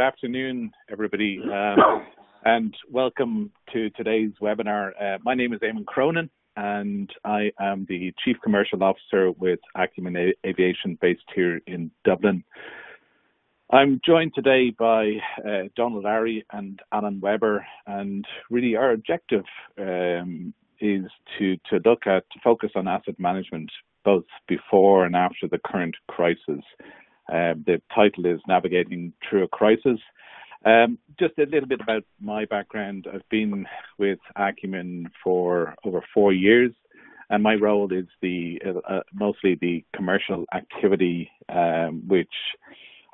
afternoon, everybody, um, and welcome to today's webinar. Uh, my name is Eamon Cronin, and I am the Chief Commercial Officer with Acumen Aviation based here in Dublin. I'm joined today by uh, Donal Lowry and Alan Weber, and really our objective um, is to, to look at, to focus on asset management both before and after the current crisis. Uh, the title is Navigating Through a Crisis. Um, just a little bit about my background. I've been with Acumen for over four years, and my role is the uh, uh mostly the commercial activity, um, which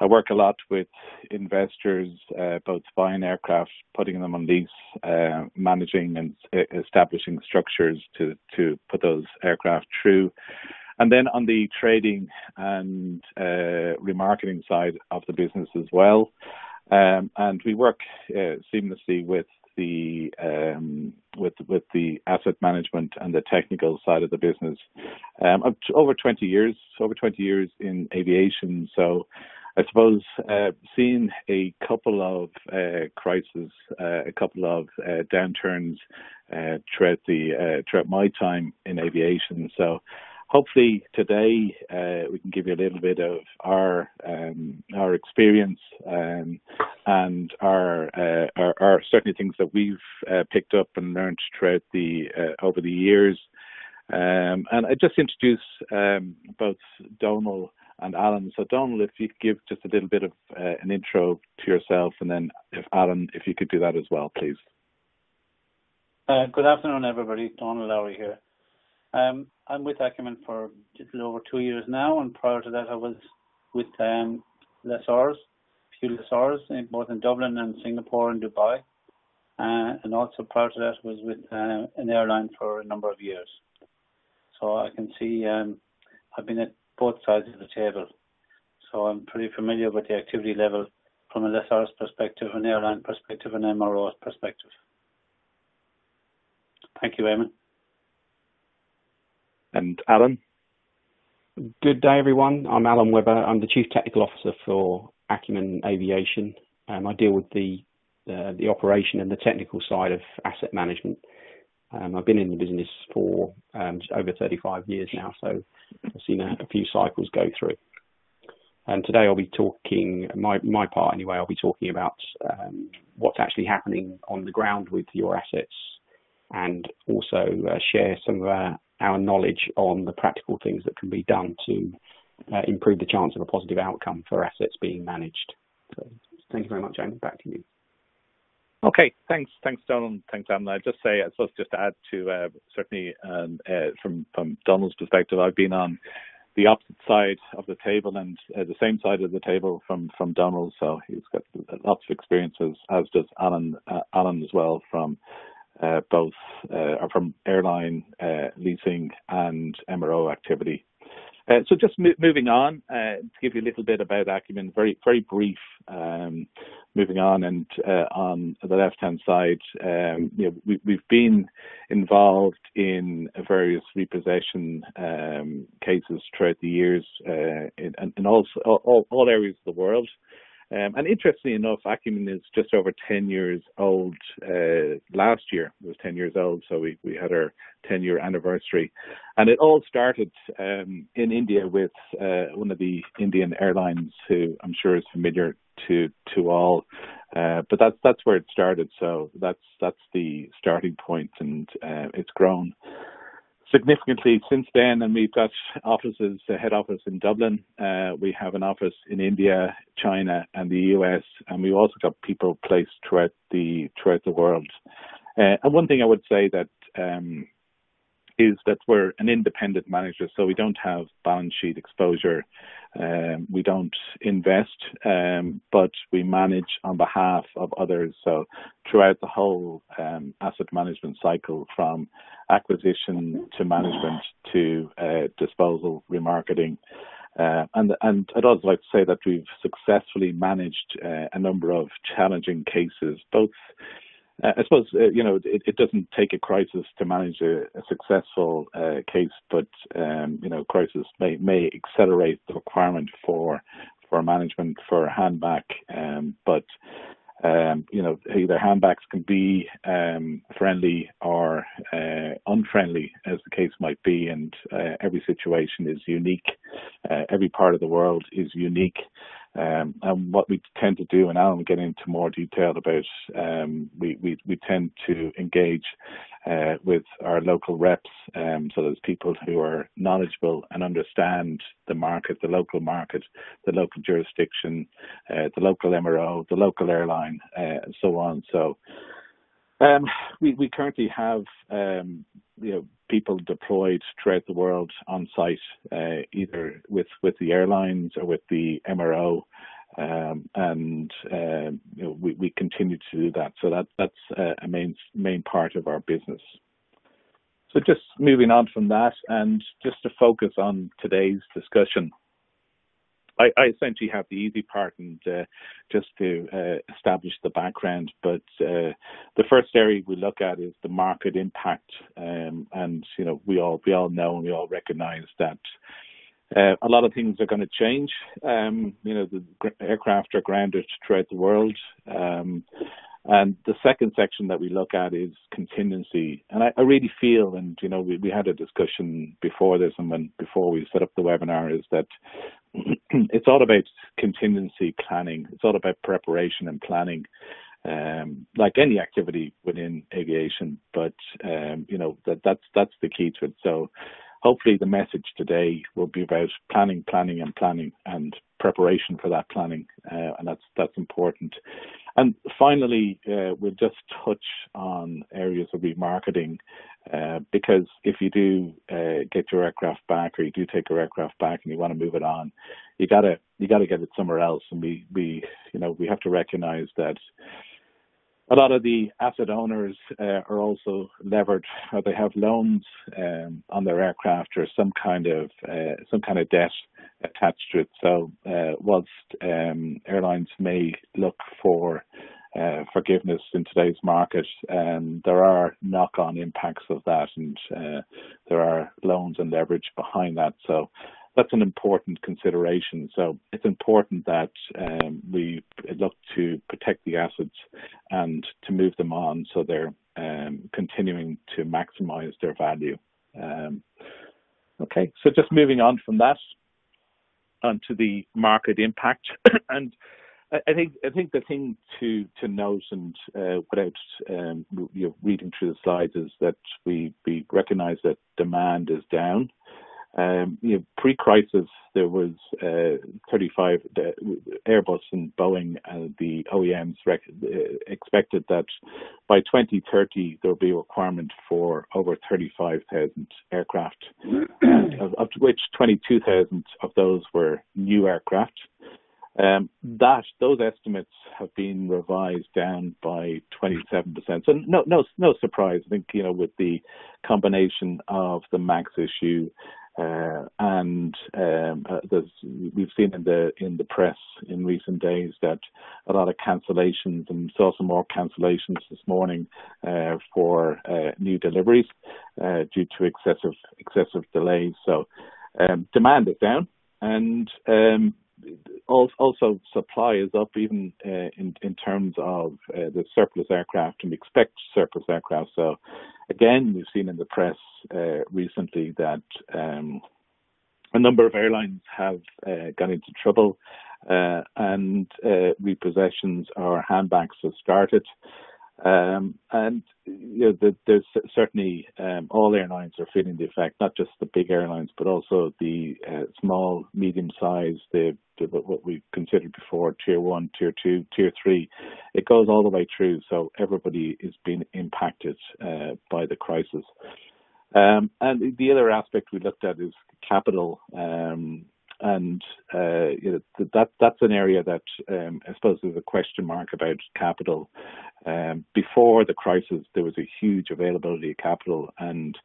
I work a lot with investors, uh, both buying aircraft, putting them on lease, uh, managing and establishing structures to, to put those aircraft through. And then on the trading and uh, remarketing side of the business as well. Um, and we work uh, seamlessly with the um, with with the asset management and the technical side of the business. Um, over 20 years, over 20 years in aviation, so I suppose uh, seeing a couple of uh, crises, a couple of downturns throughout the throughout my time in aviation. So hopefully today we can give you a little bit of our um, our experience um, and our, our, our certainly things that we've picked up and learned throughout the over the years. Um, and I just introduce um, both Donal and Alan. So Donal, if you could give just a little bit of uh, an intro to yourself, and then if Alan, if you could do that as well, please. Uh, good afternoon, everybody. Donal Lowry here. Um, I'm with Acumen for a little over two years now, and prior to that, I was with um, lessors, few lessors, in, both in Dublin and Singapore and Dubai. Uh, and also prior to that was with uh, an airline for a number of years. So I can see um, I've been at both sides of the table. So I'm pretty familiar with the activity level from a lessor's perspective, an airline perspective, and an MRO's perspective. Thank you, Eamon. And Alan? Good day, everyone. I'm Alan Webber. I'm the Chief Technical Officer for Acumen Aviation. Um, I deal with the uh, the operation and the technical side of asset management. Um, I've been in the business for um, over 35 years now, so I've seen a, a, few cycles go through. And today I'll be talking, my, my part anyway, I'll be talking about um, what's actually happening on the ground with your assets and also uh, share some of our, our, knowledge on the practical things that can be done to uh, improve the chance of a positive outcome for assets being managed. So, thank you very much, Amy. Back to you. Okay, thanks, thanks, Donal. Thanks, Alan. I'd just say, I suppose, just to add to uh, certainly um, uh, from from Donal's perspective, I've been on the opposite side of the table and uh, the same side of the table from from Donald. So he's got lots of experiences, as does Alan uh, Alan as well from both uh, or from airline leasing and MRO activity. Uh, so just mo- moving on uh, to give you a little bit about Acumen, very very brief. Um, moving on, and uh, on the left-hand side, um, you know, we, have been involved in various repossession um, cases throughout the years uh, in, all areas of the world. Um, and interestingly enough, Acumen is just over 10 years old. Uh, last year it was 10 years old, so we, we had our 10 year anniversary. And it all started um, in India with uh, one of the Indian airlines who I'm sure is familiar to to all. Uh, but that's that's where it started. So that's that's the starting point, and uh, it's grown significantly since then, and we've got offices, a head office in Dublin. Uh, we have an office in India, China, and the US, and we've also got people placed throughout the throughout the world. Uh, and one thing I would say that um, is that we're an independent manager, so we don't have balance sheet exposure. Um, we don't invest, um, but we manage on behalf of others. So throughout the whole um, asset management cycle, from acquisition to management to uh, disposal, remarketing. Uh, and, and I'd also like to say that we've successfully managed uh, a number of challenging cases, both uh, I suppose uh, you know it, it, doesn't take a crisis to manage a, a successful uh, case, but um, you know crisis may may accelerate the requirement for for management for handback, um, but um, you know, either handbacks can be um, friendly or uh, unfriendly, as the case might be, and uh, every situation is unique. Uh, every part of the world is unique. Um, and what we tend to do, and Alan will get into more detail about, um, we, we, we tend to engage uh, with our local reps. Um, so there's people who are knowledgeable and understand the market, the local market, the local jurisdiction, uh, the local MRO, the local airline, uh, and so on. So we, we currently have um, you know people deployed throughout the world on site, uh, either with with the airlines or with the MRO. Um, and uh, we, we continue to do that. So that that's a main main part of our business. So just moving on from that, and just to focus on today's discussion, I, I essentially have the easy part and uh, just to uh, establish the background. But uh, the first area we look at is the market impact, um, and you know we all we all know and we all recognise that uh, a lot of things are going to change. Um, you know, the aircraft are grounded throughout the world. Um, and the second section that we look at is contingency. And I, I really feel, and you know, we, we had a discussion before this and when before we set up the webinar, is that it's all about contingency planning. It's all about preparation and planning, um, like any activity within aviation. But um, you know, that that's that's the key to it. So hopefully the message today will be about planning, planning, and planning, and preparation for that planning, uh, and that's that's important. And finally, uh, we'll just touch on areas of remarketing, uh, because if you do uh, get your aircraft back, or you do take your aircraft back, and you want to move it on, you gotta you gotta get it somewhere else, and we we you know we have to recognise that a lot of the asset owners uh, are also levered, or they have loans um, on their aircraft or some kind of uh, some kind of debt attached to it. So, uh, whilst um, airlines may look for uh, forgiveness in today's market, um, there are knock-on impacts of that, and uh, there are loans and leverage behind that. So, that's an important consideration. So it's important that um, we look to protect the assets and to move them on so they're um, continuing to maximize their value. Um, okay, so just moving on from that onto the market impact and. I think I think the thing to to note and uh, without um, you know, reading through the slides is that we we recognise that demand is down um, you know, pre-crisis, there was uh, 35 the Airbus and Boeing and the OEMs rec- uh, expected that by 2030 there will be a requirement for over 35,000 aircraft, of, of, which 22,000 of those were new aircraft. Um, that those estimates have been revised down by 27%. So no, no, no surprise. I think you know with the combination of the Max issue uh, and um, uh, we've seen in the in the press in recent days that a lot of cancellations and saw some more cancellations this morning uh, for uh, new deliveries uh, due to excessive excessive delays. So um, demand is down, and um, also supply is up even uh, in terms of uh, the surplus aircraft, and we expect surplus aircraft. So again, we've seen in the press uh, recently that um, a number of airlines have gone into trouble, and repossessions or handbacks have started. Um, and you know, the, there's certainly um, all airlines are feeling the effect, not just the big airlines, but also the uh, small, medium-sized, what we've considered before tier one, tier two, tier three. It goes all the way through, so everybody is being impacted uh, by the crisis. Um, and the other aspect we looked at is capital. And uh, you know, that that's an area that um, I suppose there's a question mark about capital. Um, before the crisis, there was a huge availability of capital, and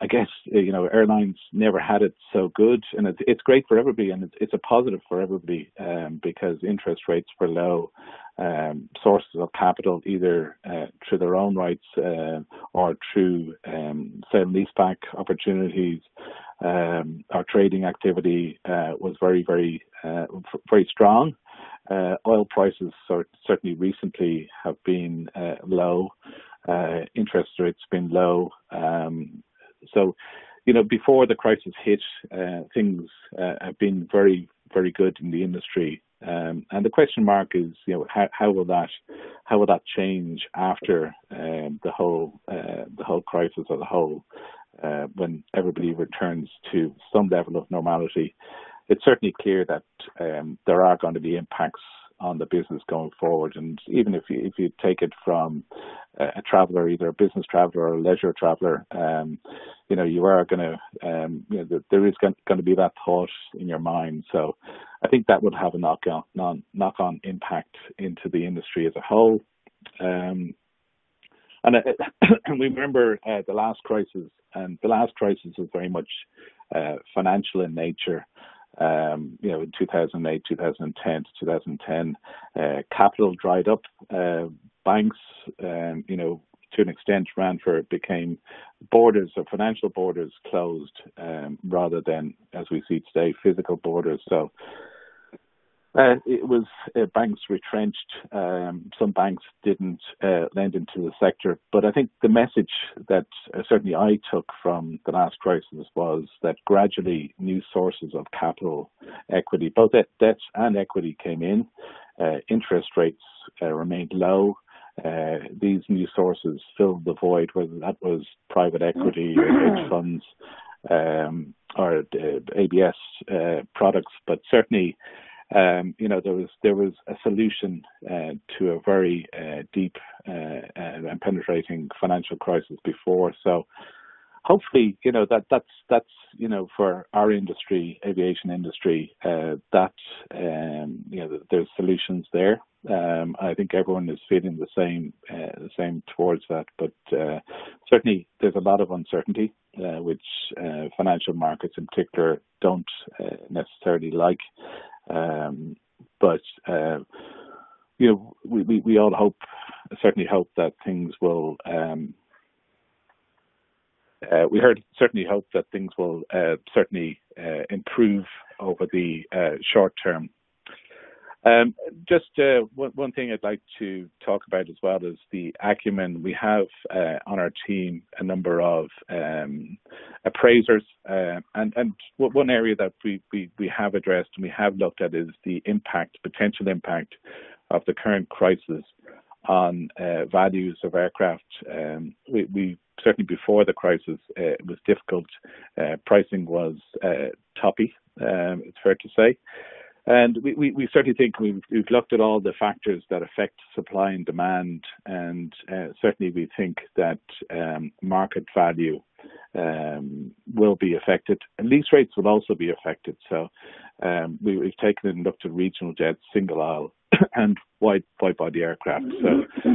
I guess you know airlines never had it so good, and it's it's great for everybody, and it's, it's a positive for everybody um, because interest rates were low. Um, sources of capital, either uh, through their own rights uh, or through um, sale leaseback opportunities, um, our trading activity uh, was very, very, uh, very strong. Uh, oil prices certainly recently have been low. Interest rates been low. Um, so, you know, before the crisis hit, things have been very, very good in the industry. Um, and the question mark is, you know, how, will that how will that change after the whole the whole crisis as a whole, uh, when everybody returns to some level of normality? It's certainly clear that um, there are going to be impacts on the business going forward. And even if you if you take it from a traveller, either a business traveller or a leisure traveller, um, you know you are going to um, you know there is going to be that thought in your mind. So I think that would have a knock on knock on impact into the industry as a whole. Um, and, uh, we remember uh, the last crisis, and the last crisis was very much uh, financial in nature um, you know, in 2008, 2010 to 2010, uh, capital dried up. Uh, banks, um, you know, to an extent, ran for became borders or financial borders closed um, rather than, as we see today, physical borders. So uh, it was uh, banks retrenched. Um, some banks didn't uh, lend into the sector, but I think the message that uh, certainly I took from the last crisis was that gradually new sources of capital, equity, both debt and equity, came in. Uh, interest rates uh, remained low. these new sources filled the void, whether that was private equity or hedge funds um, or ABS products, but certainly um, you know, there was there was a solution uh, to a very uh, deep uh, and penetrating financial crisis before. So, hopefully, you know that that's that's you know for our industry, aviation industry, uh, that um, you know there's solutions there. Um, I think everyone is feeling the same uh, the same towards that, but uh, certainly there's a lot of uncertainty, which financial markets in particular don't necessarily like. Um, but uh, you know, we, we, we all hope, certainly hope that things will. Um, uh, we heard certainly hope that things will uh, certainly uh, improve over the uh, short term. Um, just uh, one, one, thing I'd like to talk about as well is the acumen. We have uh, on our team a number of um, appraisers, uh, and and one area that we, we, we have addressed and we have looked at is the impact, potential impact of the current crisis on uh, values of aircraft. Um, we, we, certainly before the crisis uh, it was difficult. Uh, pricing was toppy. Um, it's fair to say. And we, we, we, certainly think we've, we've, looked at all the factors that affect supply and demand, and uh, certainly we think that um, market value um, will be affected. And lease rates will also be affected. So um, we, have taken and looked at regional jets, single aisle, and wide, wide body aircraft. So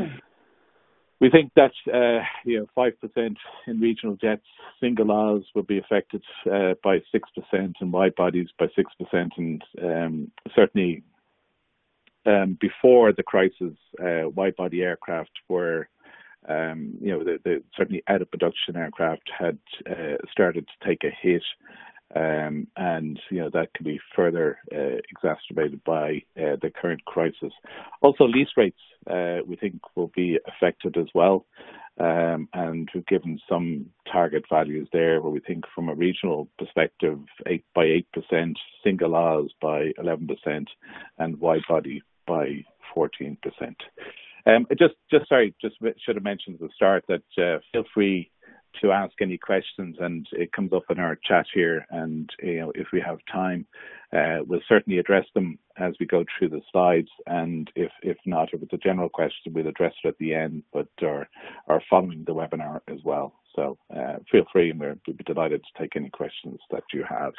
we think that uh, you know five percent in regional jets, single aisles will be affected uh, by six percent, and wide bodies by six percent, and um, certainly um, before the crisis, uh, wide body aircraft were. Um, you know, the, the, certainly out of production aircraft had uh, started to take a hit, um, and you know that can be further uh, exacerbated by uh, the current crisis. Also, lease rates uh, we think will be affected as well, um, and we've given some target values there where we think from a regional perspective, eight by eight percent, single aisles by eleven percent, and wide body by fourteen percent. Um, just, just sorry, just should have mentioned at the start that uh, feel free to ask any questions, and it comes up in our chat here. And you know, if we have time, uh, we'll certainly address them as we go through the slides. And if if not, if it's a general question, we'll address it at the end, but are or following the webinar as well. So uh, feel free, and we'll be delighted to take any questions that you have.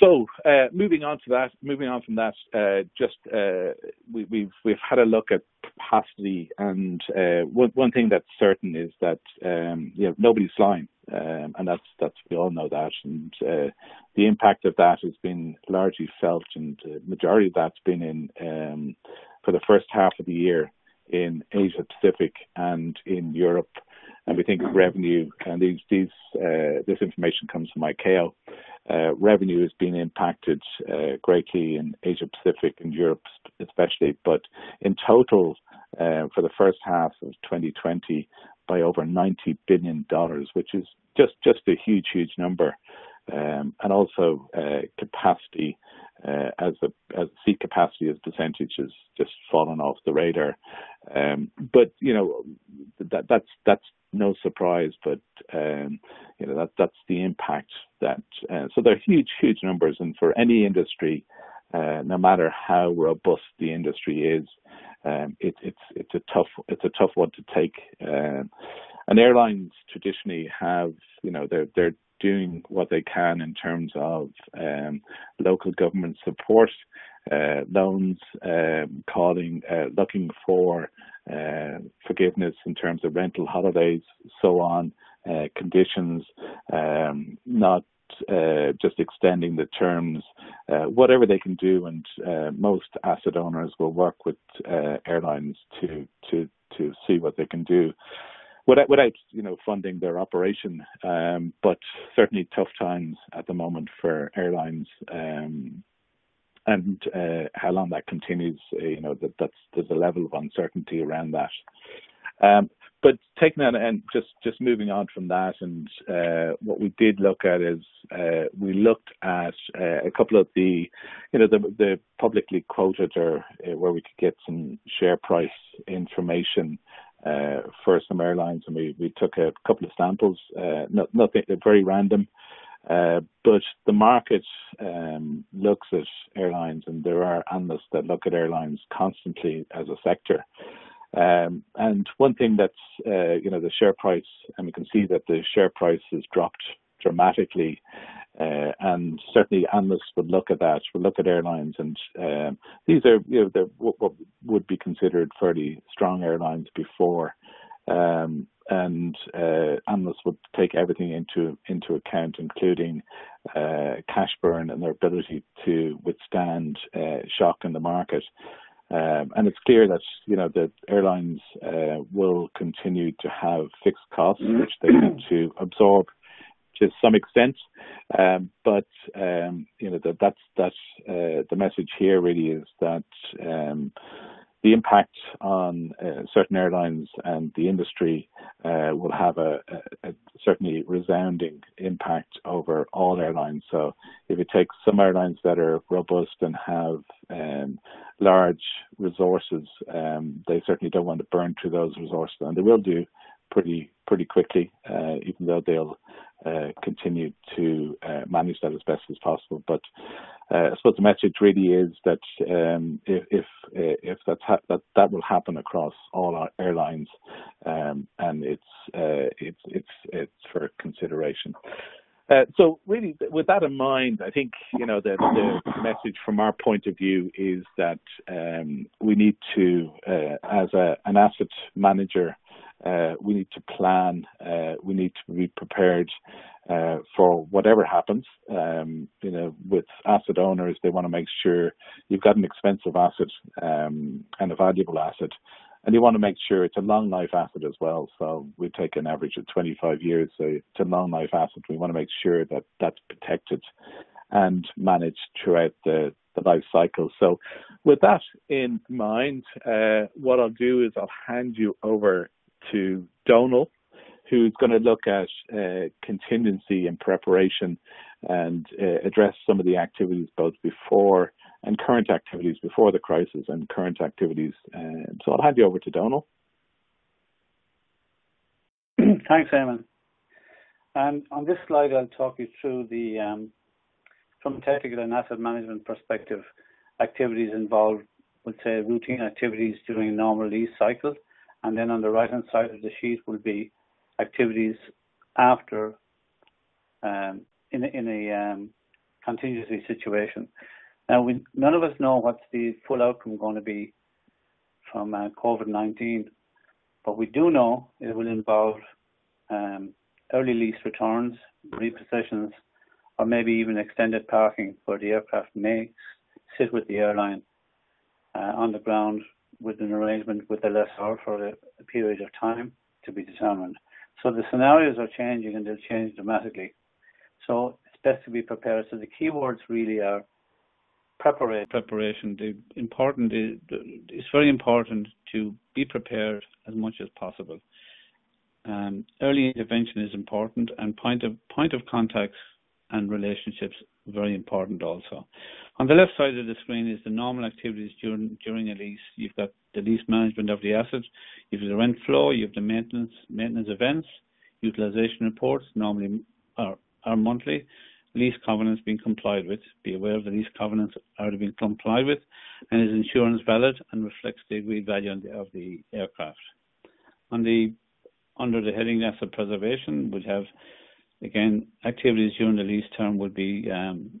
So uh, moving on to that, moving on from that, uh, just uh, we, have we've, we've had a look at capacity, and uh, one one thing that's certain is that um, you know nobody's flying, um, and that's that's we all know that, and uh, the impact of that has been largely felt, and the majority of that's been in um, for the first half of the year in Asia Pacific and in Europe. And we think revenue and these these uh, this information comes from ICAO. Uh, revenue has been impacted uh, greatly in Asia Pacific and Europe, especially, but in total, uh, for the first half of 2020, by over 90 billion dollars, which is just just a huge huge number, um, and also uh, capacity as the seat capacity as percentage has just fallen off the radar. Um, but you know that that's that's no surprise, but um, you know that that's the impact that. Uh, so they're huge huge numbers, and for any industry, uh, no matter how robust the industry is, um, it, it's it's a tough it's a tough one to take. And airlines traditionally have you know they're doing what they can in terms of um, local government support, uh, loans, um, calling, uh, looking for uh, forgiveness in terms of rental holidays, so on, uh, conditions, um, not uh, just extending the terms, uh, whatever they can do, and uh, most asset owners will work with uh, airlines to to to see what they can do without, without you know funding their operation. Um, but certainly tough times at the moment for airlines. Um, and uh, how long that continues, uh, you know, that, that's there's a level of uncertainty around that. Um, but taking that and just just moving on from that, and uh, what we did look at is uh, we looked at uh, a couple of the, you know, the the publicly quoted or uh, where we could get some share price information for some airlines, and we, we took a couple of samples, uh, not, nothing very random, uh, but the market um, looks at airlines, and there are analysts that look at airlines constantly as a sector. Um, and one thing that's, uh, you know, the share price, and we can see that the share price has dropped dramatically uh, and certainly analysts would look at that, would look at airlines, and um, these are you know what, what, would be considered fairly strong airlines before, um, and uh, analysts would take everything into into account, including uh, cash burn and their ability to withstand uh, shock in the market. Um, and it's clear that you know the airlines uh, will continue to have fixed costs, which they need to absorb to some extent. Um, but um, you know that that's that's uh, the message here really is that um, the impact on uh, certain airlines and the industry uh, will have a, a, a, certainly resounding impact over all airlines. So if you take some airlines that are robust and have um, large resources, um, they certainly don't want to burn through those resources, and they will do pretty pretty quickly, uh, even though they'll uh, continue to uh, manage that as best as possible. But I suppose the message really is that um, that that will happen across all our airlines, um, and it's it's it's it's for consideration. So really, with that in mind, I think you know the, the message from our point of view is that um, we need to, as an asset manager, uh, we need to plan. Uh, we need to be prepared uh, for whatever happens. Um, you know, with asset owners, they want to make sure you've got an expensive asset um, and a valuable asset, and you want to make sure it's a long life asset as well. So we take an average of 25 years. So it's a long life asset. We want to make sure that that's protected and managed throughout the the life cycle. So, with that in mind, uh, what I'll do is I'll hand you over to Donal, who's going to look at uh, contingency and preparation and uh, address some of the activities both before and current activities before the crisis and current activities. Um, so I'll hand you over to Donal. Thanks, Eamon. And on this slide, I'll talk you through the, um, from a technical and asset management perspective, activities involved, would say routine activities during a normal lease cycle and then on the right hand side of the sheet will be activities after um, in a, in a um, contingency situation. Now, we, none of us know what's the full outcome going to be from uh, COVID-19, but we do know it will involve um, early lease returns, repossessions, or maybe even extended parking where the aircraft may sit with the airline uh, on the ground with an arrangement with the lessor for a, period of time to be determined. So the scenarios are changing and they'll change dramatically. So it's best to be prepared. So the keywords really are preparation. Preparation. The important is, it's very important to be prepared as much as possible. Um, early intervention is important, and point of point of contacts and relationships very important also. On the left side of the screen is the normal activities during during a lease. You've got the lease management of the asset, you've the rent flow, you've the maintenance maintenance events, utilization reports normally are, are monthly, lease covenants being complied with. Be aware of the lease covenants are being complied with, and is insurance valid and reflects the agreed value the, of the aircraft. On the under the heading asset preservation, we have again activities during the lease term would be um,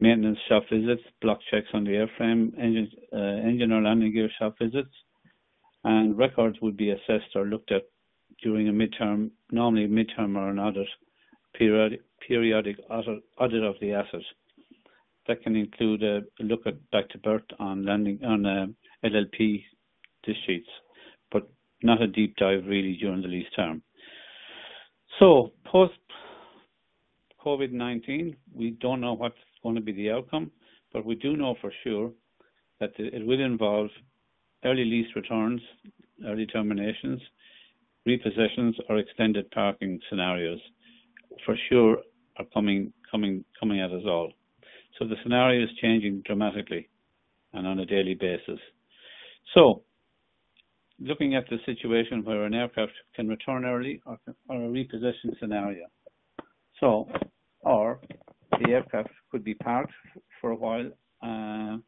maintenance shop visits, block checks on the airframe, engine, uh, engine or landing gear shop visits, and records would be assessed or looked at during a midterm, normally a midterm or an audit, periodic, periodic audit, of the asset. That can include a, look at back to birth on landing on uh, LLP disk sheets, but not a deep dive really during the lease term. So post COVID-19, we don't know what's going to be the outcome, but we do know for sure that it will involve early lease returns, early terminations, repossessions, or extended parking scenarios. For sure, are coming coming coming at us all. So the scenario is changing dramatically and on a daily basis. Looking at the situation where an aircraft can return early or, or a repossession scenario. So, or the aircraft could be parked for a while uh,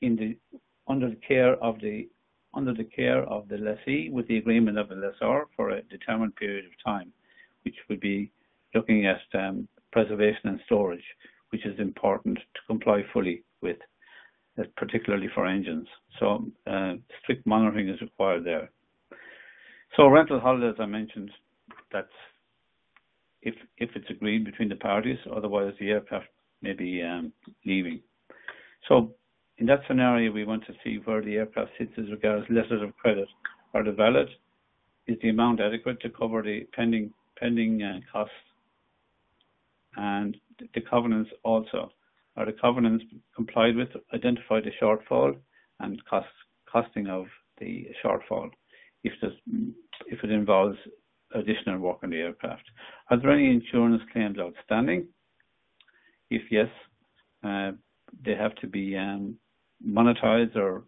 in the under the care of the under the care of the lessee with the agreement of the lessor for a determined period of time, which would be looking at um, preservation and storage, which is important to comply fully with, particularly for engines. So uh, strict monitoring is required there. So rental holidays, I mentioned, that's if if it's agreed between the parties. Otherwise, the aircraft may be um, leaving. So in that scenario, we want to see where the aircraft sits as regards letters of credit. Are they valid? Is the amount adequate to cover the pending pending uh, costs? And the covenants also. Are the covenants complied with? Identify the shortfall and cost costing of the shortfall if if it involves additional work on the aircraft. Are there any insurance claims outstanding? If yes, uh, they have to be um, monetized or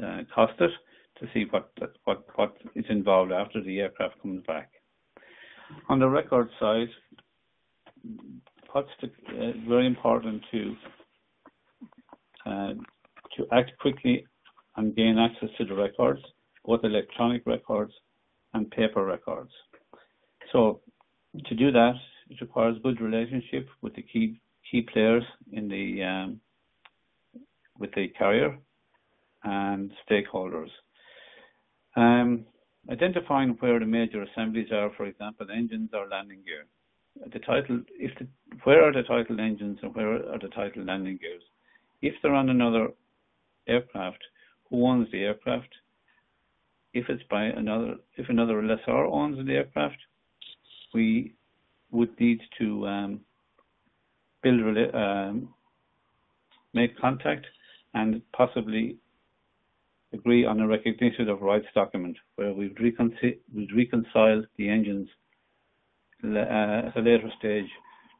uh, costed to see what what what is involved after the aircraft comes back. On the record side, what's the, uh, very important to uh, to act quickly and gain access to the records, both electronic records and paper records. So to do that, it requires good relationship with the key key players in the um, with the carrier and stakeholders. Um, identifying where the major assemblies are, for example, engines or landing gear. The title, if the, where are the title engines and where are the title landing gears? If they're on another aircraft, who owns the aircraft? If it's by another, if another lessor owns the aircraft, we would need to um, build, um, make contact and possibly agree on a recognition of rights document where we would reconcile, reconcile the engines Uh, at a later stage.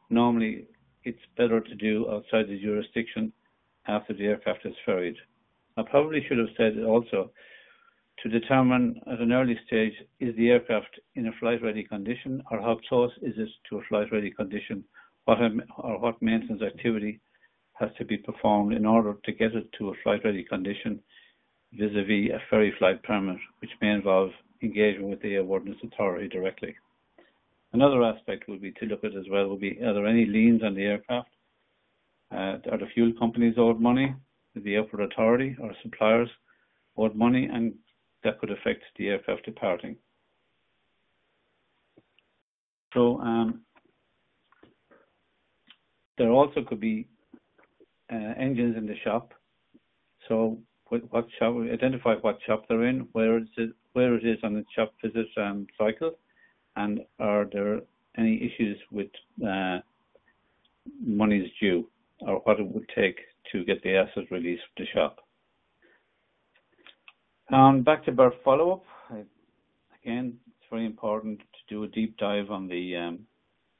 Normally, it's better to do outside the jurisdiction after the aircraft is ferried. I probably should have said also to determine at an early stage is the aircraft in a flight ready condition or how close is it to a flight ready condition what or what maintenance activity has to be performed in order to get it to a flight ready condition vis-a-vis a ferry flight permit, which may involve engagement with the airworthiness authority directly. Another aspect would be to look at as well would be are there any liens on the aircraft? Uh, are the fuel companies owed money? The airport authority or suppliers owed money, and that could affect the aircraft departing. So um, there also could be uh, engines in the shop. So what shop, identify what shop they're in, where it is, where it is on the shop visit um, cycle, and are there any issues with uh, monies due or what it would take to get the asset released from the shop. Um, back to birth follow-up. Again, it's very important to do a deep dive on the um,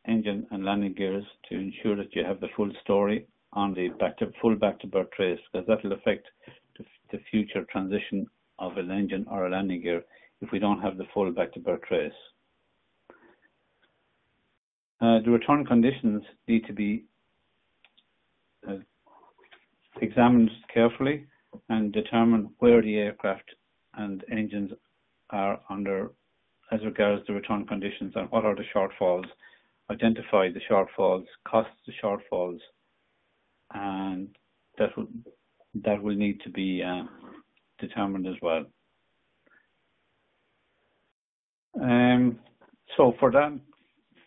engine and landing gears to ensure that you have the full story on the back to full back to birth trace because that will affect the, the future transition of an engine or a landing gear if we don't have the full back to birth trace. Uh, the return conditions need to be uh, examined carefully and determine where the aircraft and engines are under as regards the return conditions and what are the shortfalls, identify the shortfalls, cost the shortfalls, and that will that will need to be uh, determined as well. Um, so for that,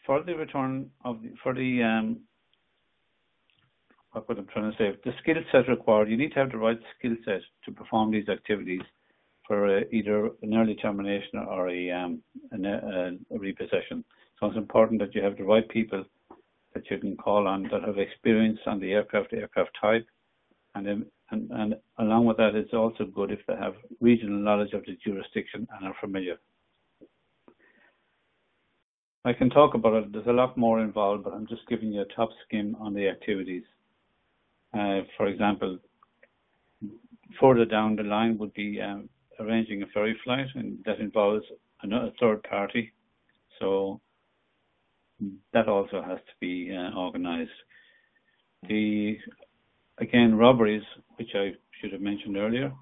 for the return of the, for the um, what I'm trying to say, the skill set required, you need to have the right skill set to perform these activities for uh, either an early termination or a, um, a, a, repossession. So it's important that you have the right people that you can call on that have experience on the aircraft, aircraft type, and then, and, and along with that, it's also good if they have regional knowledge of the jurisdiction and are familiar. I can talk about it. There's a lot more involved, but I'm just giving you a top skim on the activities. Uh, for example, further down the line would be um, arranging a ferry flight, and that involves another third party. So that also has to be uh, organised. The again robberies, which I should have mentioned earlier,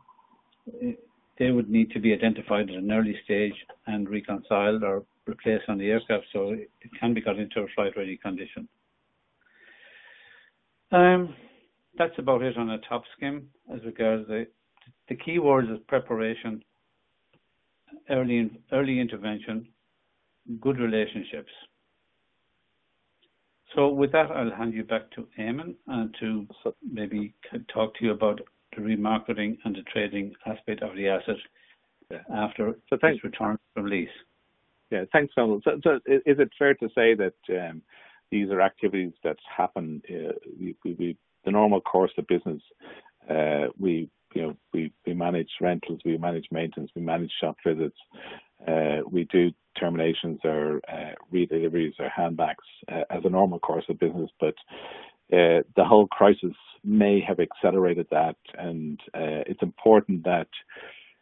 they would need to be identified at an early stage and reconciled or replaced on the aircraft, so it can be got into a flight-ready condition. Um, that's about it on a top skim as regards the the key words is preparation, early early intervention, good relationships. So with that, I'll hand you back to Eamon and to maybe talk to you about the remarketing and the trading aspect of the asset after so its return from lease. Yeah, thanks. So, is it fair to say that um, these are activities that happen uh, the normal course of business? Uh, we you know we, we manage rentals, we manage maintenance, we manage shop visits, uh, we do terminations or redeliveries or handbacks as a normal course of business, but the whole crisis may have accelerated that, and it's important that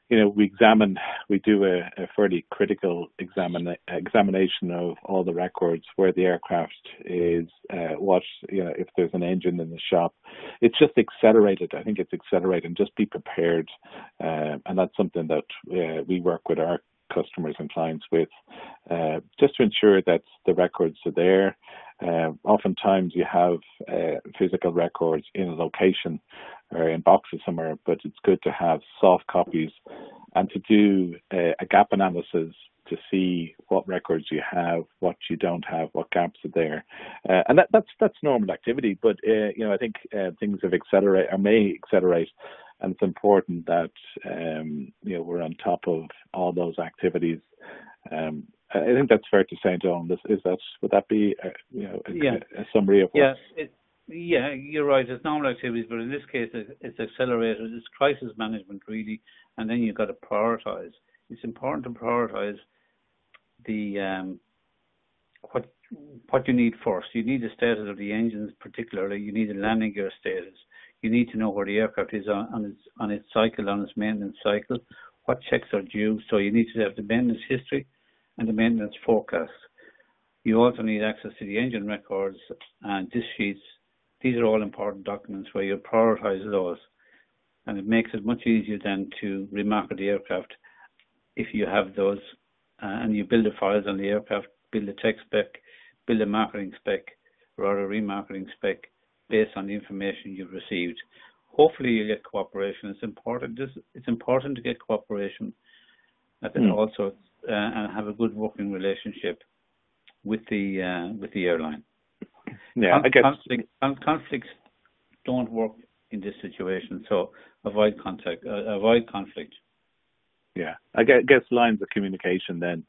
you know, we examine, we do a, a fairly critical examination of all the records where the aircraft is, uh, what, you know, if there's an engine in the shop. It's just accelerated. I think it's accelerated just be prepared. Uh, and that's something that uh, we work with our customers and clients with, uh, just to ensure that the records are there. Uh, oftentimes you have uh, physical records in a location or in boxes somewhere, but it's good to have soft copies and to do uh, a gap analysis to see what records you have, what you don't have, what gaps are there, uh, and that, that's that's normal activity. But uh, you know, I think uh, things have accelerated or may accelerate, and it's important that um, you know we're on top of all those activities. Um, I think that's fair to say, John. This, is that would that be a, you know a, yeah. a summary of what? Yes, it, yeah, you're right. It's normal activities, but in this case, it's accelerated. It's crisis management, really, and then you've got to prioritize. It's important to prioritize the um, what what you need first. You need the status of the engines, particularly. You need the landing gear status. You need to know where the aircraft is on, on its on its cycle, on its maintenance cycle. What checks are due. So you need to have the maintenance history and the maintenance forecast. You also need access to the engine records and disk sheets these are all important documents where you prioritize those. And it makes it much easier then to remarket the aircraft if you have those uh, and you build the files on the aircraft, build a tech spec, build a marketing spec, or a remarketing spec based on the information you've received. Hopefully you get cooperation. It's important. This, it's important to get cooperation and mm. also uh, and have a good working relationship with the uh, with the airline. Yeah, I guess conflict, conflicts don't work in this situation, so avoid contact, uh, avoid conflict. Yeah, I guess lines of communication then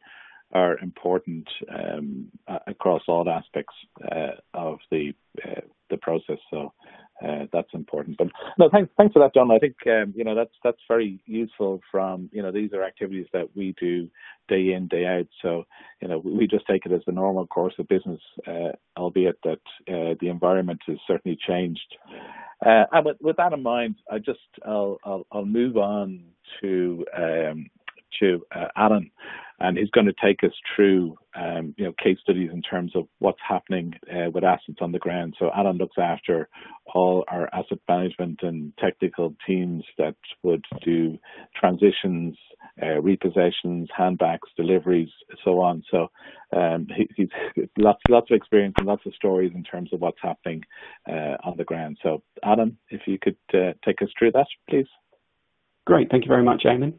are important um, across all aspects uh, of the uh, the process. So that's important. But no, thanks thanks for that, John. I think um, you know that's that's very useful. From you know these are activities that we do day in day out. So you know we just take it as the normal course of business, uh, albeit that uh, the environment has certainly changed. Uh, and with, that in mind, I just I'll I'll, move on to um, to uh, Alan and he's going to take us through um, you know case studies in terms of what's happening uh, with assets on the ground. So Alan looks after all our asset management and technical teams that would do transitions, uh, repossessions, handbacks, deliveries, so on. So um, he, he's lots lots of experience and lots of stories in terms of what's happening uh, on the ground. So Alan, if you could uh, take us through that, please. Great, thank you very much, Eamon.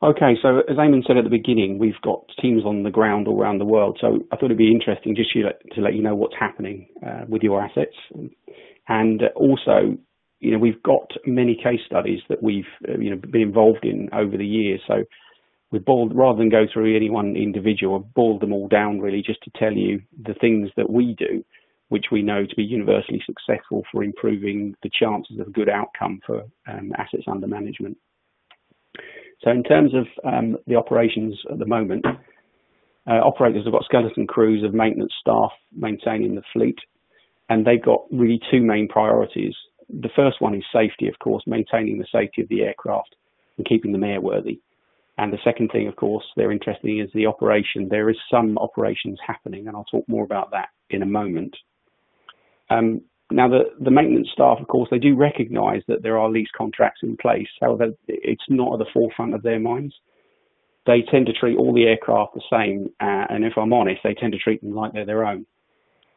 Okay, so as Eamon said at the beginning, we've got teams on the ground all around the world. So I thought it'd be interesting just to let, to let you know what's happening uh, with your assets, and also, you know, we've got many case studies that we've uh, you know been involved in over the years. So we've boiled rather than go through any one individual, I've boiled them all down really just to tell you the things that we do, which we know to be universally successful for improving the chances of a good outcome for um, assets under management. So in terms of um, the operations at the moment, uh, operators have got skeleton crews of maintenance staff maintaining the fleet, and they've got really two main priorities. The first one is safety, of course, maintaining the safety of the aircraft and keeping them airworthy. And the second thing, of course, they're interested in is the operation. There is some operations happening, and I'll talk more about that in a moment. Um, now, the, the maintenance staff, of course, they do recognise that there are lease contracts in place. However, it's not at the forefront of their minds. They tend to treat all the aircraft the same, uh, and if I'm honest, they tend to treat them like they're their own.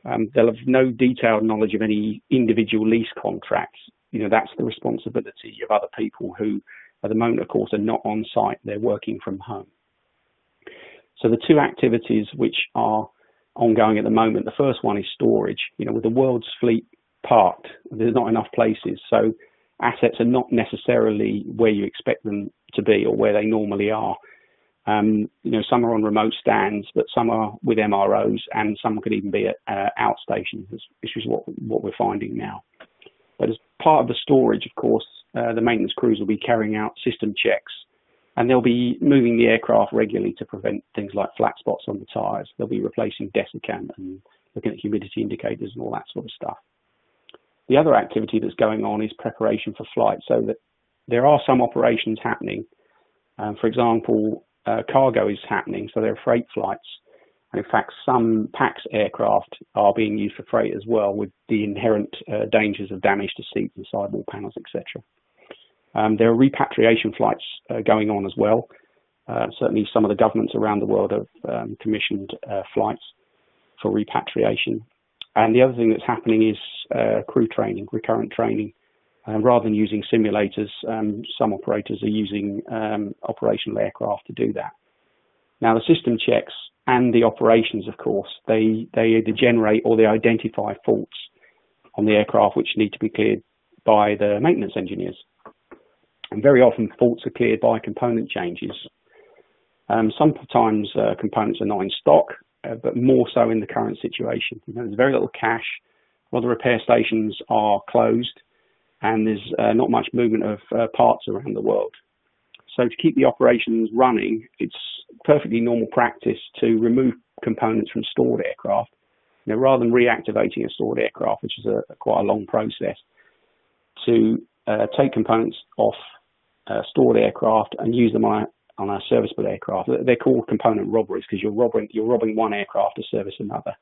Um, they'll have no detailed knowledge of any individual lease contracts. You know, that's the responsibility of other people who, at the moment, of course, are not on site. They're working from home. So the two activities which are ongoing at the moment, the first one is storage. You know, with the world's fleet parked. There's not enough places. So assets are not necessarily where you expect them to be or where they normally are. Um, you know, some are on remote stands, but some are with MROs, and some could even be at uh, outstations, which is what what we're finding now. But as part of the storage, of course, uh, the maintenance crews will be carrying out system checks, and they'll be moving the aircraft regularly to prevent things like flat spots on the tyres. They'll be replacing desiccant and looking at humidity indicators and all that sort of stuff. The other activity that's going on is preparation for flight, so that there are some operations happening. Um, for example, uh, cargo is happening, so there are freight flights. And in fact, some PAX aircraft are being used for freight as well, with the inherent uh, dangers of damage to seats and sidewall panels, etc. Um, there are repatriation flights uh, going on as well. Uh, certainly, some of the governments around the world have um, commissioned uh, flights for repatriation. And the other thing that's happening is uh, crew training, recurrent training. Uh, rather than using simulators, um, some operators are using um, operational aircraft to do that. Now, the system checks and the operations, of course, they, they either generate or they identify faults on the aircraft which need to be cleared by the maintenance engineers. And very often, faults are cleared by component changes. Um, sometimes uh, components are not in stock, uh, but more so in the current situation. You know, there's very little cash. A lot of the repair stations are closed, and there's uh, not much movement of uh, parts around the world. So to keep the operations running, it's perfectly normal practice to remove components from stored aircraft. You know, rather than reactivating a stored aircraft, which is a, quite a long process, to uh, take components off uh, stored aircraft and use them on on our serviceable aircraft. They're called component robberies because you're robbing you're robbing one aircraft to service another.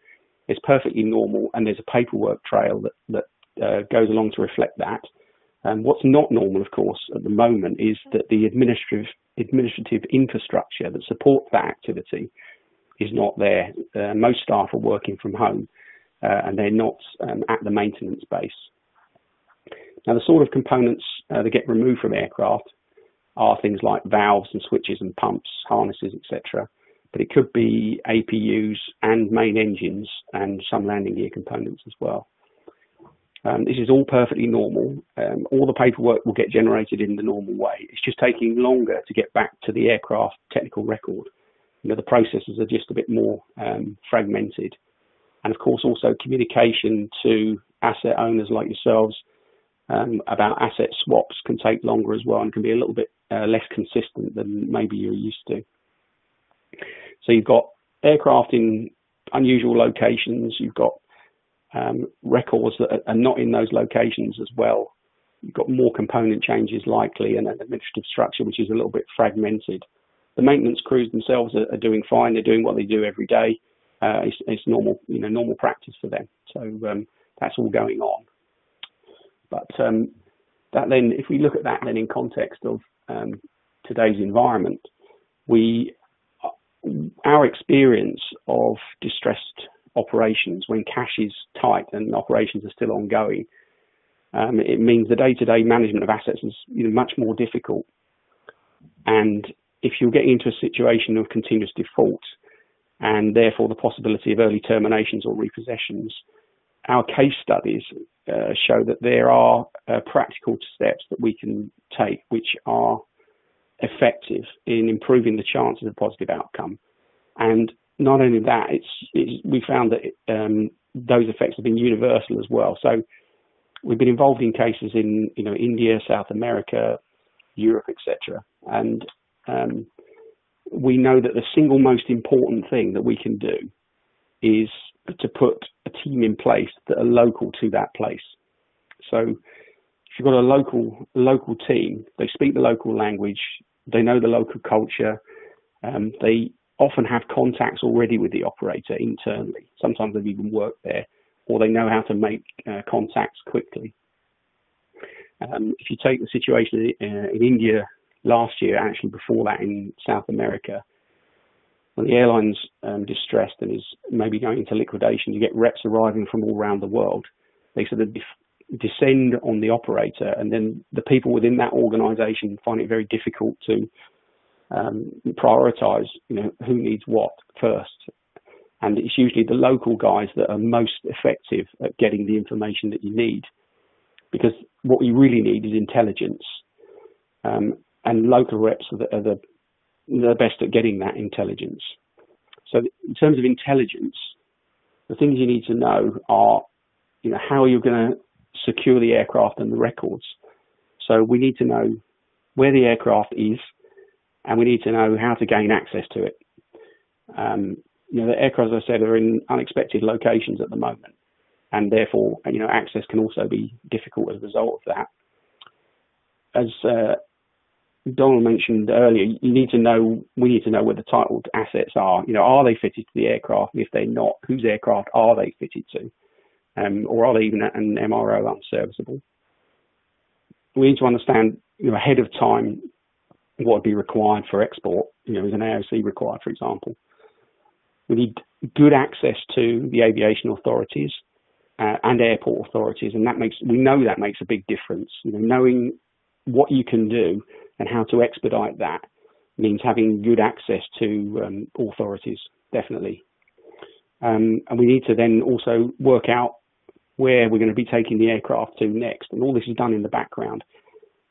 It's perfectly normal, and there's a paperwork trail that that uh, goes along to reflect that. And what's not normal, of course, at the moment is that the administrative administrative infrastructure that supports that activity is not there. Uh, most staff are working from home, uh, and they're not um, at the maintenance base. Now, the sort of components uh, that get removed from aircraft are things like valves and switches and pumps, harnesses, etc. But it could be APUs and main engines and some landing gear components as well. Um, this is all perfectly normal. Um, all the paperwork will get generated in the normal way. It's just taking longer to get back to the aircraft technical record. you know, the processes are just a bit more um, fragmented. And of course, also communication to asset owners like yourselves um, about asset swaps can take longer as well and can be a little bit uh, less consistent than maybe you're used to. So you've got aircraft in unusual locations, you've got um, records that are not in those locations as well. You've got more component changes likely and an administrative structure which is a little bit fragmented. The maintenance crews themselves are, are doing fine. They're doing what they do every day. Uh, it's, it's, normal, you know, normal practice for them. So um, that's all going on. But um, that then, if we look at that then in context of um, today's environment, we our experience of distressed operations when cash is tight and operations are still ongoing, um, it means the day-to-day management of assets is you know, much more difficult. And if you're getting into a situation of continuous default and therefore the possibility of early terminations or repossessions, our case studies uh, show that there are uh, practical steps that we can take which are effective in improving the chances of positive outcome. And not only that, it's, it's we found that um, those effects have been universal as well. So we've been involved in cases in you know India, South America, Europe, etc. And um, we know that the single most important thing that we can do is to put a team in place that are local to that place. So if you've got a local local team, they speak the local language, they know the local culture, um, they often have contacts already with the operator internally. Sometimes they've even worked there, or they know how to make uh, contacts quickly. Um, if you take the situation in, uh, in India last year, actually before that in South America, when the airline's um, distressed and is maybe going into liquidation, you get reps arriving from all around the world. They sort of descend on the operator, and then the people within that organisation find it very difficult to um, prioritize, you know, who needs what first. And it's usually the local guys that are most effective at getting the information that you need, because what you really need is intelligence. Um, and local reps are the, are the, the best at getting that intelligence. So in terms of intelligence, the things you need to know are, you know, how you're going to secure the aircraft and the records. So we need to know where the aircraft is, and we need to know how to gain access to it. Um, you know, the aircraft, as I said, are in unexpected locations at the moment, and therefore, you know, access can also be difficult as a result of that. As uh, Donal mentioned earlier, you need to know, we need to know where the titled assets are. You know, are they fitted to the aircraft? If they're not, whose aircraft are they fitted to? Um, or are they even an MRO unserviceable? We need to understand, you know, ahead of time what would be required for export. You know, is an AOC required, for example? We need good access to the aviation authorities uh, and airport authorities, and that makes we know that makes a big difference. You know, knowing what you can do and how to expedite that means having good access to um, authorities, definitely. Um, and we need to then also work out where we're going to be taking the aircraft to next. And all this is done in the background.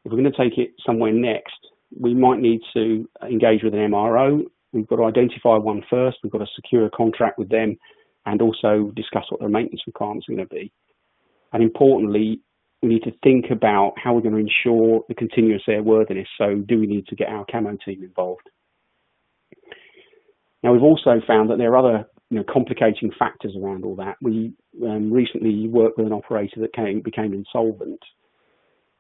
If we're going to take it somewhere next, we might need to engage with an MRO. We've got to identify one first. We've got to secure a contract with them and also discuss what their maintenance requirements are going to be. And importantly, we need to think about how we're going to ensure the continuous airworthiness. So, do we need to get our CAMO team involved? Now, we've also found that there are other you know, complicating factors around all that. We um, recently worked with an operator that came, became insolvent,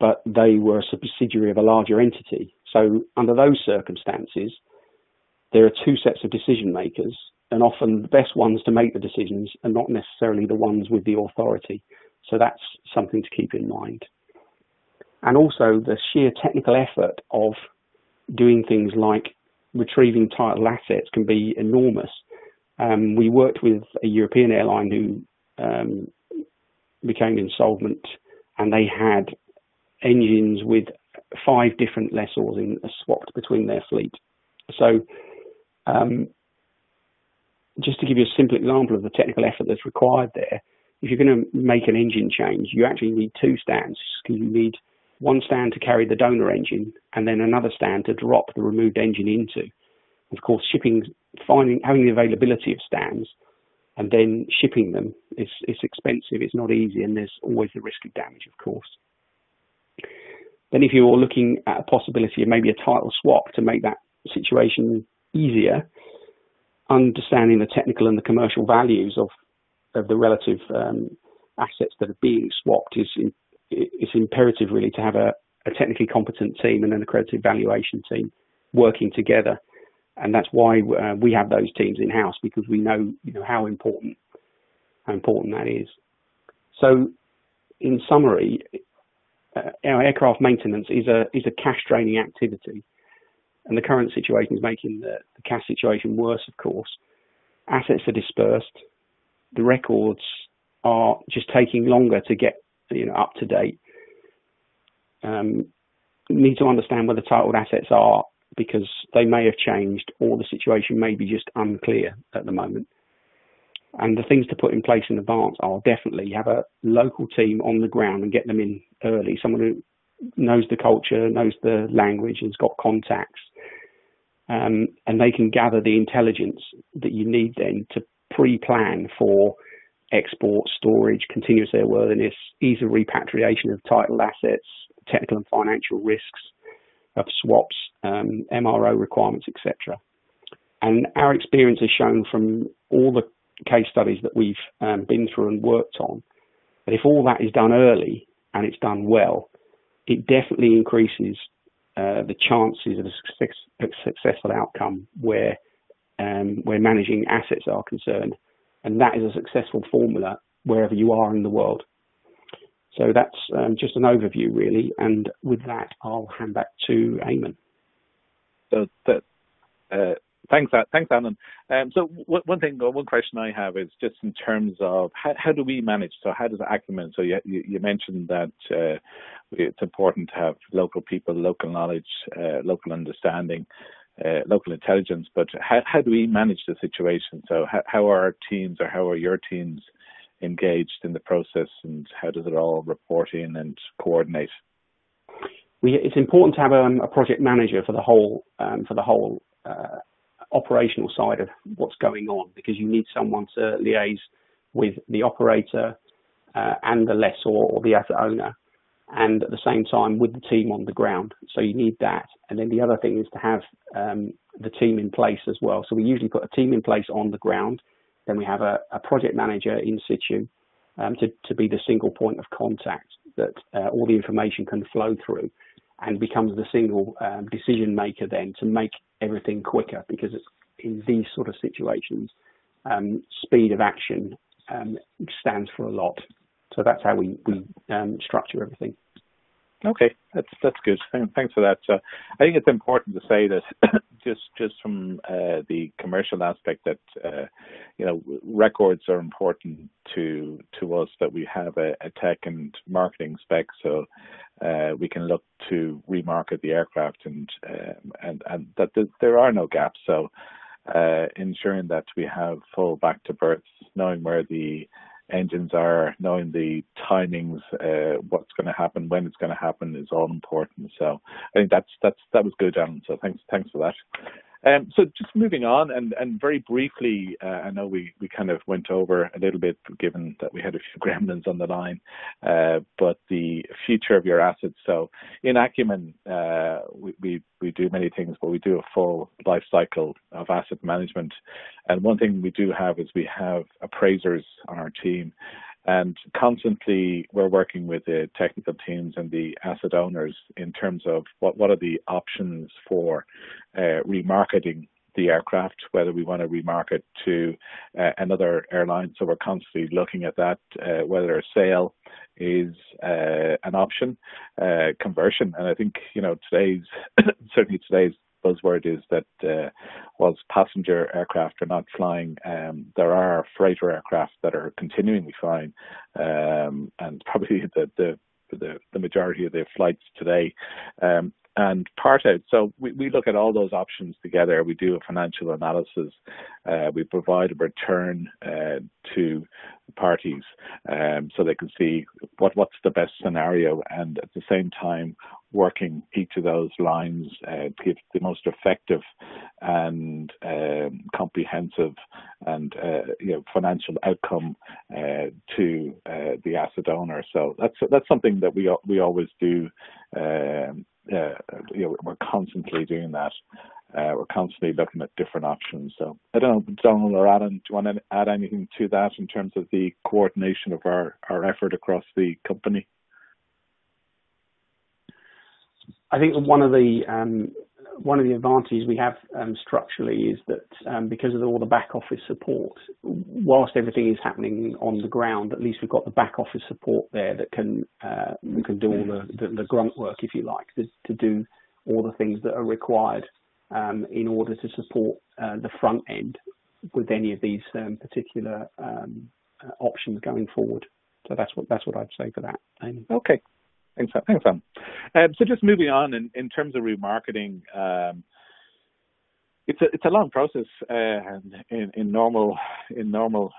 but they were a subsidiary of a larger entity. So, under those circumstances, there are two sets of decision makers, and often the best ones to make the decisions are not necessarily the ones with the authority. So that's something to keep in mind. And also the sheer technical effort of doing things like retrieving title assets can be enormous. Um, we worked with a European airline who um, became insolvent and they had engines with five different lessors in, swapped between their fleet. So um, just to give you a simple example of the technical effort that's required there, if you're going to make an engine change, you actually need two stands because you need one stand to carry the donor engine and then another stand to drop the removed engine into. Of course, shipping finding having the availability of stands and then shipping them is it's expensive. It's not easy, and there's always the risk of damage, of course. Then, if you're looking at a possibility of maybe a title swap to make that situation easier, understanding the technical and the commercial values of of the relative um, assets that are being swapped is it's imperative really to have a, a technically competent team and an accredited valuation team working together and that's why uh, we have those teams in house because we know you know how important how important that is. So, in summary, uh, our aircraft maintenance is a is a cash draining activity, and the current situation is making the, the cash situation worse. Of course, assets are dispersed, the records are just taking longer to get you know up to date. Um, need to understand where the titled assets are because they may have changed or the situation may be just unclear at the moment. And the things to put in place in advance are definitely have a local team on the ground and get them in early, someone who knows the culture, knows the language, and has got contacts. Um, and they can gather the intelligence that you need then to pre-plan for export, storage, continuous airworthiness, ease of repatriation of title assets, technical and financial risks, of swaps, um, MRO requirements, etc. And our experience has shown from all the case studies that we've um, been through and worked on that if all that is done early and it's done well, it definitely increases uh, the chances of a, success, a, successful outcome where um, where managing assets are concerned, and that is a successful formula wherever you are in the world. So that's um, just an overview, really. And with that, I'll hand back to Eamon. So that, uh, thanks, uh, thanks, Alan. Um, so one thing, one question I have is just in terms of how, how do we manage? So how does Acumen? So you, you mentioned that uh, it's important to have local people, local knowledge, uh, local understanding. Uh, local intelligence, but how, how do we manage the situation? So, how, how are our teams or how are your teams engaged in the process and how does it all report in and coordinate? We, it's important to have um, a project manager for the whole um, for the whole uh, operational side of what's going on because you need someone to liaise with the operator uh, and the lessor or the asset owner and at the same time with the team on the ground. So you need that. And then the other thing is to have um, the team in place as well. So we usually put a team in place on the ground then we have a, a project manager in situ um, to, to be the single point of contact that uh, all the information can flow through and becomes the single um, decision maker then to make everything quicker because in these sort of situations, um, speed of action um, stands for a lot. So that's how we, we um, structure everything. Okay, that's that's good. Thanks for that. So I think it's important to say that just just from uh, the commercial aspect that uh, you know records are important to to us that we have a, a tech and marketing spec so uh, we can look to remarket the aircraft and um, and and that there are no gaps. So uh, ensuring that we have full back to births, knowing where the engines are, knowing the timings, uh, what's going to happen, when it's going to happen is all important. So I think that's that's that was good, Alan. So thanks thanks for that. Um, so just moving on, and, and very briefly, uh, I know we, we kind of went over a little bit, given that we had a few gremlins on the line, uh, but the future of your assets. So in Acumen, uh, we, we, we do many things, but we do a full life cycle of asset management. And one thing we do have is we have appraisers on our team. And constantly, we're working with the technical teams and the asset owners in terms of what, what are the options for uh, remarketing the aircraft, whether we want to remarket to uh, another airline. So we're constantly looking at that, uh, whether a sale is uh, an option, uh, conversion. And I think, you know, today's, certainly today's buzzword is that uh, whilst passenger aircraft are not flying, um, there are freighter aircraft that are continuing flying, um, and probably the, the the, the majority of the flights today um, and part out. So we, we look at all those options together. We do a financial analysis. Uh, we provide a return uh, to parties um, so they can see what, what's the best scenario and at the same time working each of those lines uh, give the most effective and um, comprehensive and uh, you know financial outcome uh, to uh, the asset owner. So that's that's something that we we always do. Um, you know, we're constantly doing that. Uh, we're constantly looking at different options. So I don't know, Donal or Adam, do you want to add anything to that in terms of the coordination of our, our effort across the company? I think one of the um, one of the advantages we have um, structurally is that um, because of all the back office support, whilst everything is happening on the ground, at least we've got the back office support there that can uh, can do all the, the, the, grunt work, if you like, to, to, do all the things that are required um, in order to support uh, the front end with any of these um, particular um, uh, options going forward. So that's what that's what I'd say for that. Amy. Okay, Thanks, thanks, Sam. Um, so just moving on in, terms of remarketing, um, it's a long process. Uh, in normal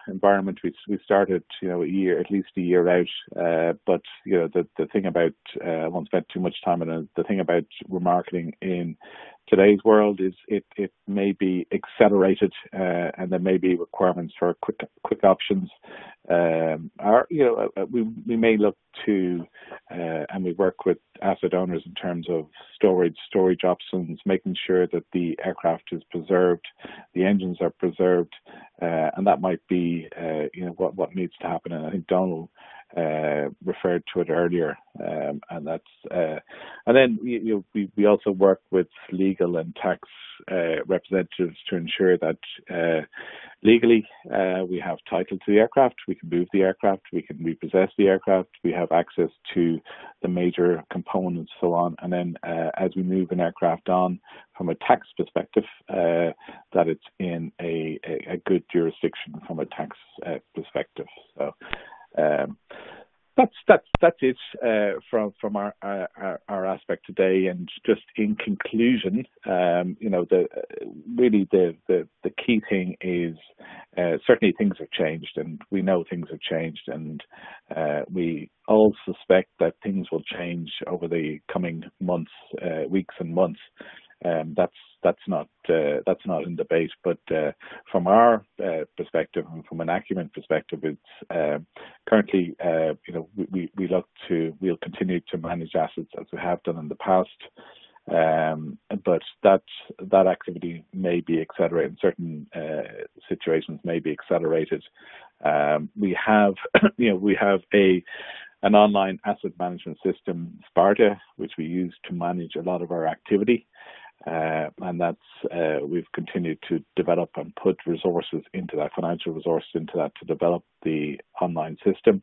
environment, we started you know a year at least a year out. Uh, but you know the the thing about uh, I won't spend too much time on it. The thing about remarketing in today's world is it, it may be accelerated uh, and there may be requirements for quick quick options. Um, our, you know, uh, we, we may look to uh, and we work with asset owners in terms of storage, storage options, making sure that the aircraft is preserved, the engines are preserved, uh, and that might be uh, you know what what needs to happen. And I think Donal uh, referred to it earlier, um, and that's uh, and then we, you know, we we also work with legal and tax uh, representatives to ensure that uh, legally uh, we have title to the aircraft, we can move the aircraft, we can repossess the aircraft, we have access to the major components, so on, and then uh, as we move an aircraft on from a tax perspective, that it's in a, a, a, good jurisdiction from a tax perspective. So. Um, that's that's that's it uh, from our, aspect today. And just in conclusion, um, you know, the really the key thing is uh, certainly things have changed, and we know things have changed, and uh, we all suspect that things will change over the coming months, weeks, and months. Um, that's that's not uh, that's not in debate. But uh, from our uh, perspective and from an Acumen perspective, it's um, currently uh, you know we, we look to we'll continue to manage assets as we have done in the past. Um, but that that activity may be accelerated in certain uh, situations may be accelerated. Um, we have you know we have a an online asset management system, Sparta, which we use to manage a lot of our activity. Uh, and that's uh, we've continued to develop and put resources into that, financial resources into that to develop the online system.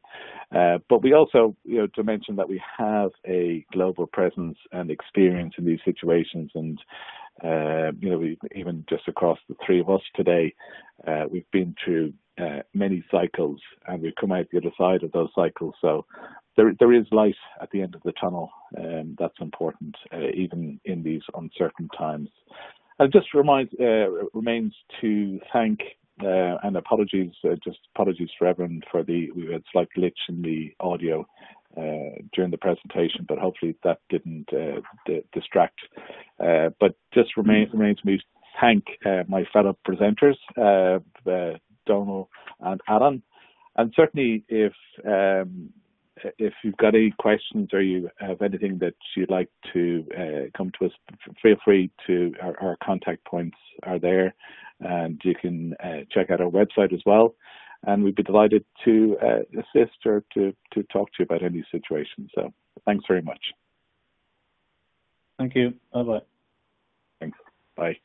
Uh, but we also, you know, to mention that we have a global presence and experience in these situations, and uh, you know, even just across the three of us today, uh, we've been through uh, many cycles, and we've come out the other side of those cycles. There there is light at the end of the tunnel, and that's important uh, even in these uncertain times. And just reminds uh, remains to thank uh, and apologies, uh, just apologies for everyone for the we had slight glitch in the audio uh, during the presentation, but hopefully that didn't uh, d- distract. but just remain, remains me to thank my fellow presenters, Donal and Alan, and certainly if um, if you've got any questions or you have anything that you'd like to uh, come to us, feel free to our, our, contact points are there, and you can uh, check out our website as well. And we'd be delighted to uh, assist or to to talk to you about any situation. So thanks very much. Thank you. Bye bye. Thanks. Bye.